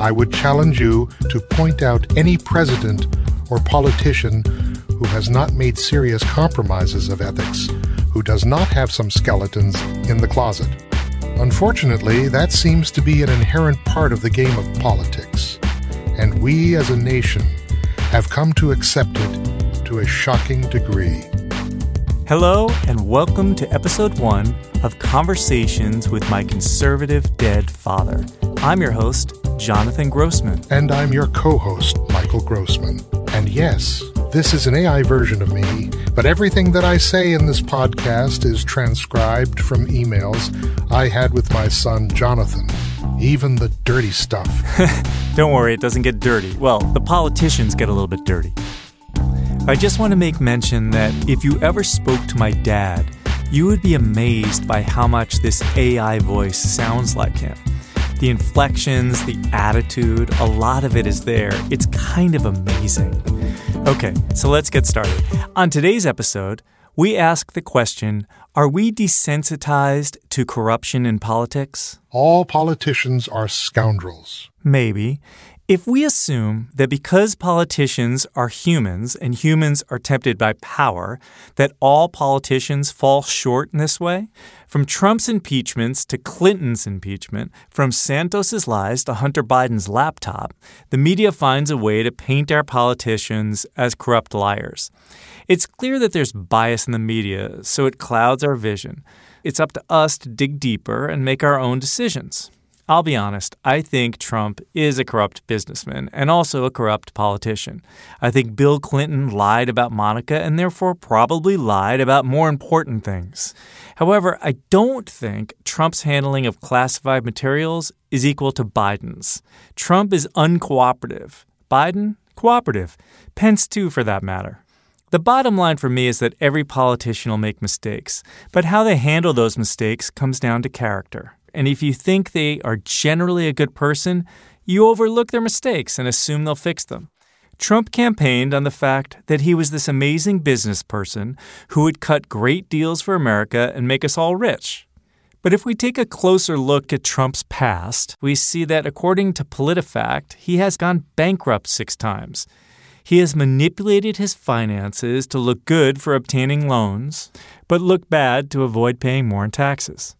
I would challenge you to point out any president or politician who has not made serious compromises of ethics, who does not have some skeletons in the closet. Unfortunately, that seems to be an inherent part of the game of politics, and we as a nation have come to accept it to a shocking degree. Hello, and welcome to episode one of Conversations with My Conservative Dead Father. I'm your host, Jonathan Grossman. And I'm your co host, Michael Grossman. And yes, this is an AI version of me, but everything that I say in this podcast is transcribed from emails I had with my son, Jonathan. Even the dirty stuff. Don't worry, it doesn't get dirty. Well, the politicians get a little bit dirty. I just want to make mention that if you ever spoke to my dad, you would be amazed by how much this AI voice sounds like him. The inflections, the attitude, a lot of it is there. It's kind of amazing. Okay, so let's get started. On today's episode, we ask the question Are we desensitized to corruption in politics? All politicians are scoundrels. Maybe. If we assume that because politicians are humans and humans are tempted by power, that all politicians fall short in this way, from Trump's impeachments to Clinton's impeachment, from Santos's lies to Hunter Biden's laptop, the media finds a way to paint our politicians as corrupt liars. It's clear that there's bias in the media, so it clouds our vision. It's up to us to dig deeper and make our own decisions. I'll be honest, I think Trump is a corrupt businessman and also a corrupt politician. I think Bill Clinton lied about Monica and therefore probably lied about more important things. However, I don't think Trump's handling of classified materials is equal to Biden's. Trump is uncooperative. Biden, cooperative. Pence, too, for that matter. The bottom line for me is that every politician will make mistakes, but how they handle those mistakes comes down to character. And if you think they are generally a good person, you overlook their mistakes and assume they'll fix them. Trump campaigned on the fact that he was this amazing business person who would cut great deals for America and make us all rich. But if we take a closer look at Trump's past, we see that according to PolitiFact, he has gone bankrupt six times. He has manipulated his finances to look good for obtaining loans, but look bad to avoid paying more in taxes.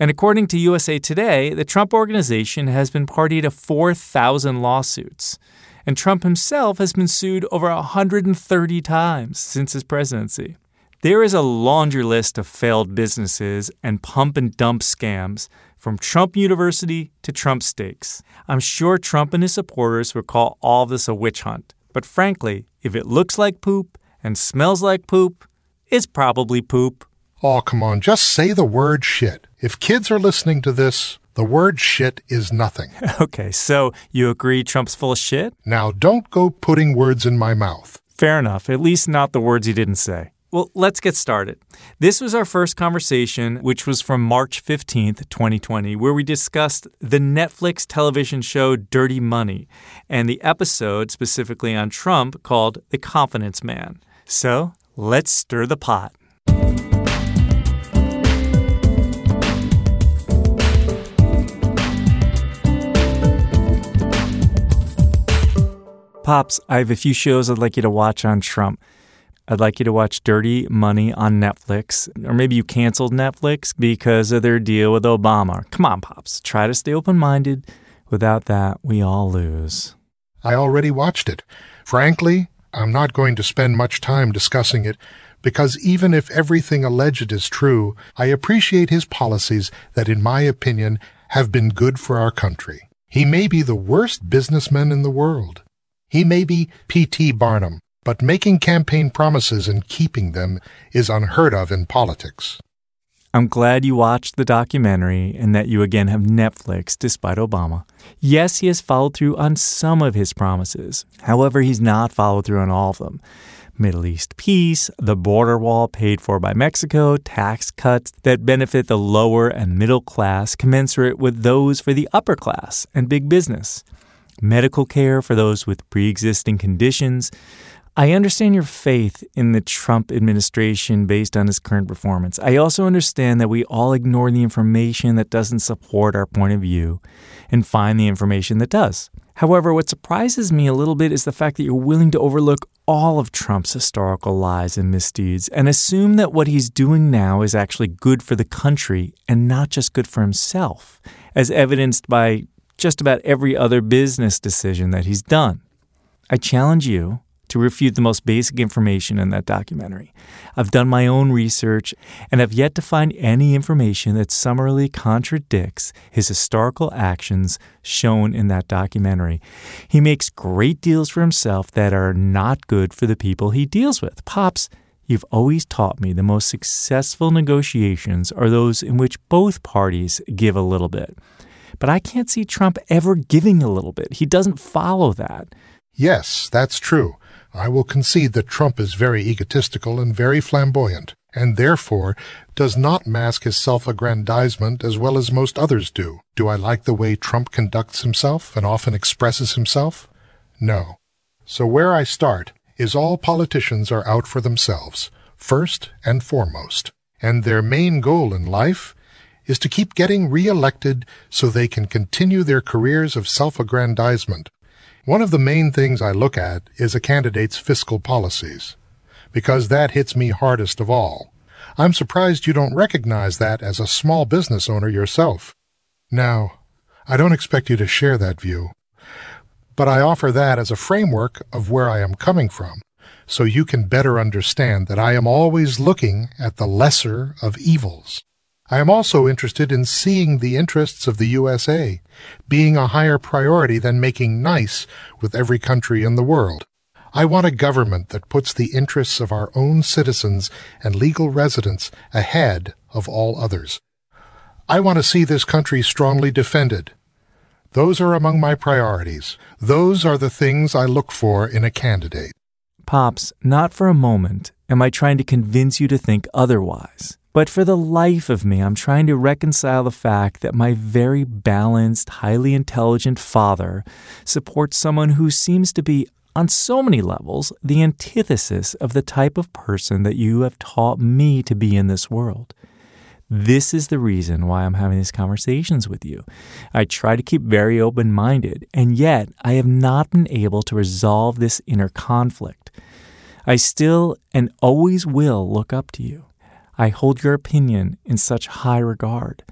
And according to USA Today, the Trump organization has been party to 4,000 lawsuits. And Trump himself has been sued over 130 times since his presidency. There is a laundry list of failed businesses and pump and dump scams from Trump University to Trump Steaks. I'm sure Trump and his supporters would call all this a witch hunt. But frankly, if it looks like poop and smells like poop, it's probably poop. Oh, come on, just say the word shit. If kids are listening to this, the word shit is nothing. Okay, so you agree Trump's full of shit? Now don't go putting words in my mouth. Fair enough, at least not the words he didn't say. Well, let's get started. This was our first conversation, which was from March 15th, 2020, where we discussed the Netflix television show Dirty Money and the episode specifically on Trump called The Confidence Man. So let's stir the pot. Pops, I have a few shows I'd like you to watch on Trump. I'd like you to watch Dirty Money on Netflix, or maybe you canceled Netflix because of their deal with Obama. Come on, Pops, try to stay open minded. Without that, we all lose. I already watched it. Frankly, I'm not going to spend much time discussing it because even if everything alleged is true, I appreciate his policies that, in my opinion, have been good for our country. He may be the worst businessman in the world. He may be P.T. Barnum, but making campaign promises and keeping them is unheard of in politics. I'm glad you watched the documentary and that you again have Netflix despite Obama. Yes, he has followed through on some of his promises. However, he's not followed through on all of them. Middle East peace, the border wall paid for by Mexico, tax cuts that benefit the lower and middle class commensurate with those for the upper class and big business medical care for those with pre existing conditions. I understand your faith in the Trump administration based on his current performance. I also understand that we all ignore the information that doesn't support our point of view and find the information that does. However, what surprises me a little bit is the fact that you're willing to overlook all of Trump's historical lies and misdeeds and assume that what he's doing now is actually good for the country and not just good for himself, as evidenced by just about every other business decision that he's done. I challenge you to refute the most basic information in that documentary. I've done my own research and have yet to find any information that summarily contradicts his historical actions shown in that documentary. He makes great deals for himself that are not good for the people he deals with. Pops, You've always taught me the most successful negotiations are those in which both parties give a little bit. But I can't see Trump ever giving a little bit. He doesn't follow that. Yes, that's true. I will concede that Trump is very egotistical and very flamboyant, and therefore does not mask his self-aggrandizement as well as most others do. Do I like the way Trump conducts himself and often expresses himself? No. So where I start is all politicians are out for themselves, first and foremost, and their main goal in life is to keep getting re-elected so they can continue their careers of self-aggrandizement one of the main things I look at is a candidate's fiscal policies, because that hits me hardest of all. I'm surprised you don't recognize that as a small business owner yourself. Now, I don't expect you to share that view, but I offer that as a framework of where I am coming from, so you can better understand that I am always looking at the lesser of evils. I am also interested in seeing the interests of the USA being a higher priority than making nice with every country in the world. I want a government that puts the interests of our own citizens and legal residents ahead of all others. I want to see this country strongly defended. Those are among my priorities. Those are the things I look for in a candidate. Pops, not for a moment am I trying to convince you to think otherwise. But for the life of me, I'm trying to reconcile the fact that my very balanced, highly intelligent father supports someone who seems to be, on so many levels, the antithesis of the type of person that you have taught me to be in this world. This is the reason why I'm having these conversations with you. I try to keep very open minded, and yet I have not been able to resolve this inner conflict. I still and always will look up to you. I hold your opinion in such high regard.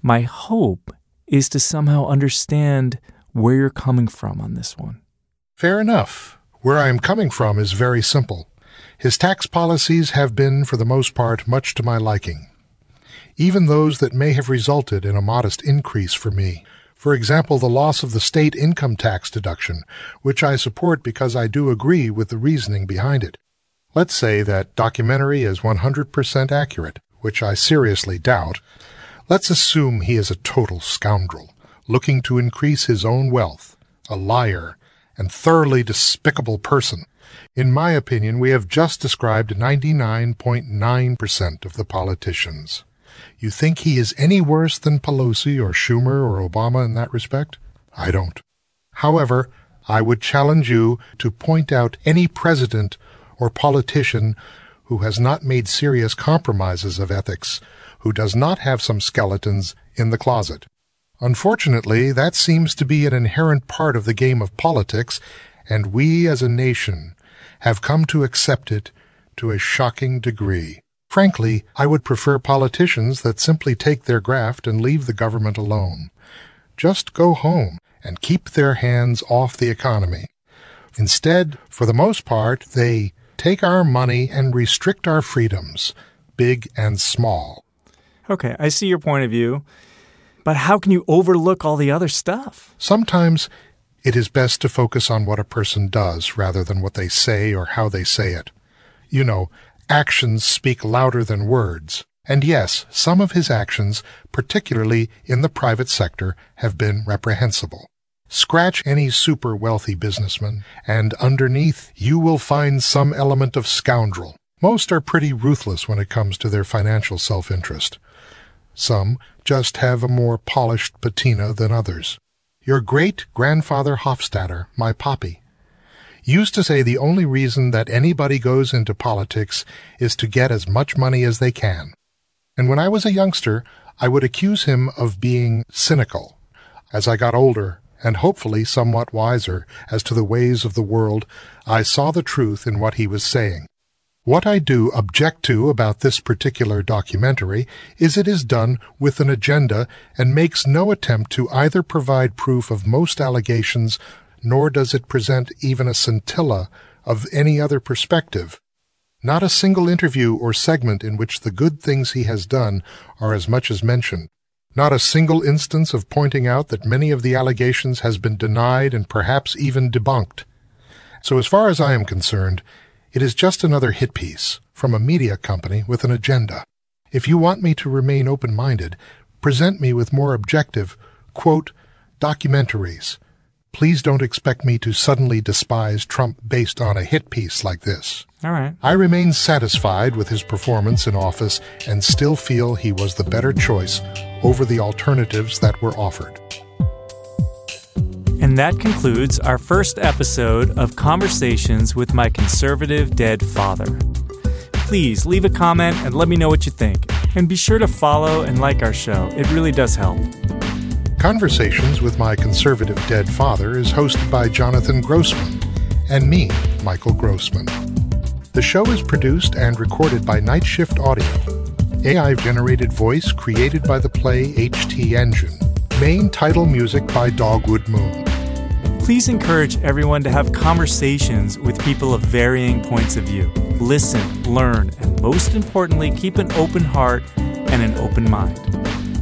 My hope is to somehow understand where you're coming from on this one. Fair enough. Where I am coming from is very simple. His tax policies have been, for the most part, much to my liking. Even those that may have resulted in a modest increase for me. For example, the loss of the state income tax deduction, which I support because I do agree with the reasoning behind it. Let's say that documentary is 100% accurate, which I seriously doubt. Let's assume he is a total scoundrel, looking to increase his own wealth, a liar, and thoroughly despicable person. In my opinion, we have just described 99.9% of the politicians. You think he is any worse than Pelosi or Schumer or Obama in that respect? I don't. However, I would challenge you to point out any president or politician who has not made serious compromises of ethics, who does not have some skeletons in the closet. Unfortunately, that seems to be an inherent part of the game of politics, and we as a nation have come to accept it to a shocking degree. Frankly, I would prefer politicians that simply take their graft and leave the government alone. Just go home and keep their hands off the economy. Instead, for the most part, they take our money and restrict our freedoms, big and small. Okay, I see your point of view. But how can you overlook all the other stuff? Sometimes it is best to focus on what a person does rather than what they say or how they say it. You know, actions speak louder than words. And yes, some of his actions, particularly in the private sector, have been reprehensible. Scratch any super wealthy businessman, and underneath you will find some element of scoundrel. Most are pretty ruthless when it comes to their financial self-interest. Some just have a more polished patina than others. Your great-grandfather Hofstadter, my poppy. used to say the only reason that anybody goes into politics is to get as much money as they can. And when I was a youngster, I would accuse him of being cynical. As I got older, and hopefully somewhat wiser as to the ways of the world, I saw the truth in what he was saying. What I do object to about this particular documentary is it is done with an agenda and makes no attempt to either provide proof of most allegations, nor does it present even a scintilla of any other perspective. Not a single interview or segment in which the good things he has done are as much as mentioned. Not a single instance of pointing out that many of the allegations has been denied and perhaps even debunked. So as far as I am concerned, it is just another hit piece from a media company with an agenda. If you want me to remain open-minded, present me with more objective, quote, documentaries. Please don't expect me to suddenly despise Trump based on a hit piece like this. All right. I remain satisfied with his performance in office and still feel he was the better choice over the alternatives that were offered. And that concludes our first episode of Conversations with My Conservative Dead Father. Please leave a comment and let me know what you think. And be sure to follow and like our show, it really does help. Conversations with My Conservative Dead Father is hosted by Jonathan Grossman and me, Michael Grossman. The show is produced and recorded by Night Shift Audio. AI generated voice created by the Play HT Engine. Main title music by Dogwood Moon. Please encourage everyone to have conversations with people of varying points of view. Listen, learn, and most importantly, keep an open heart and an open mind.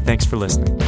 Thanks for listening.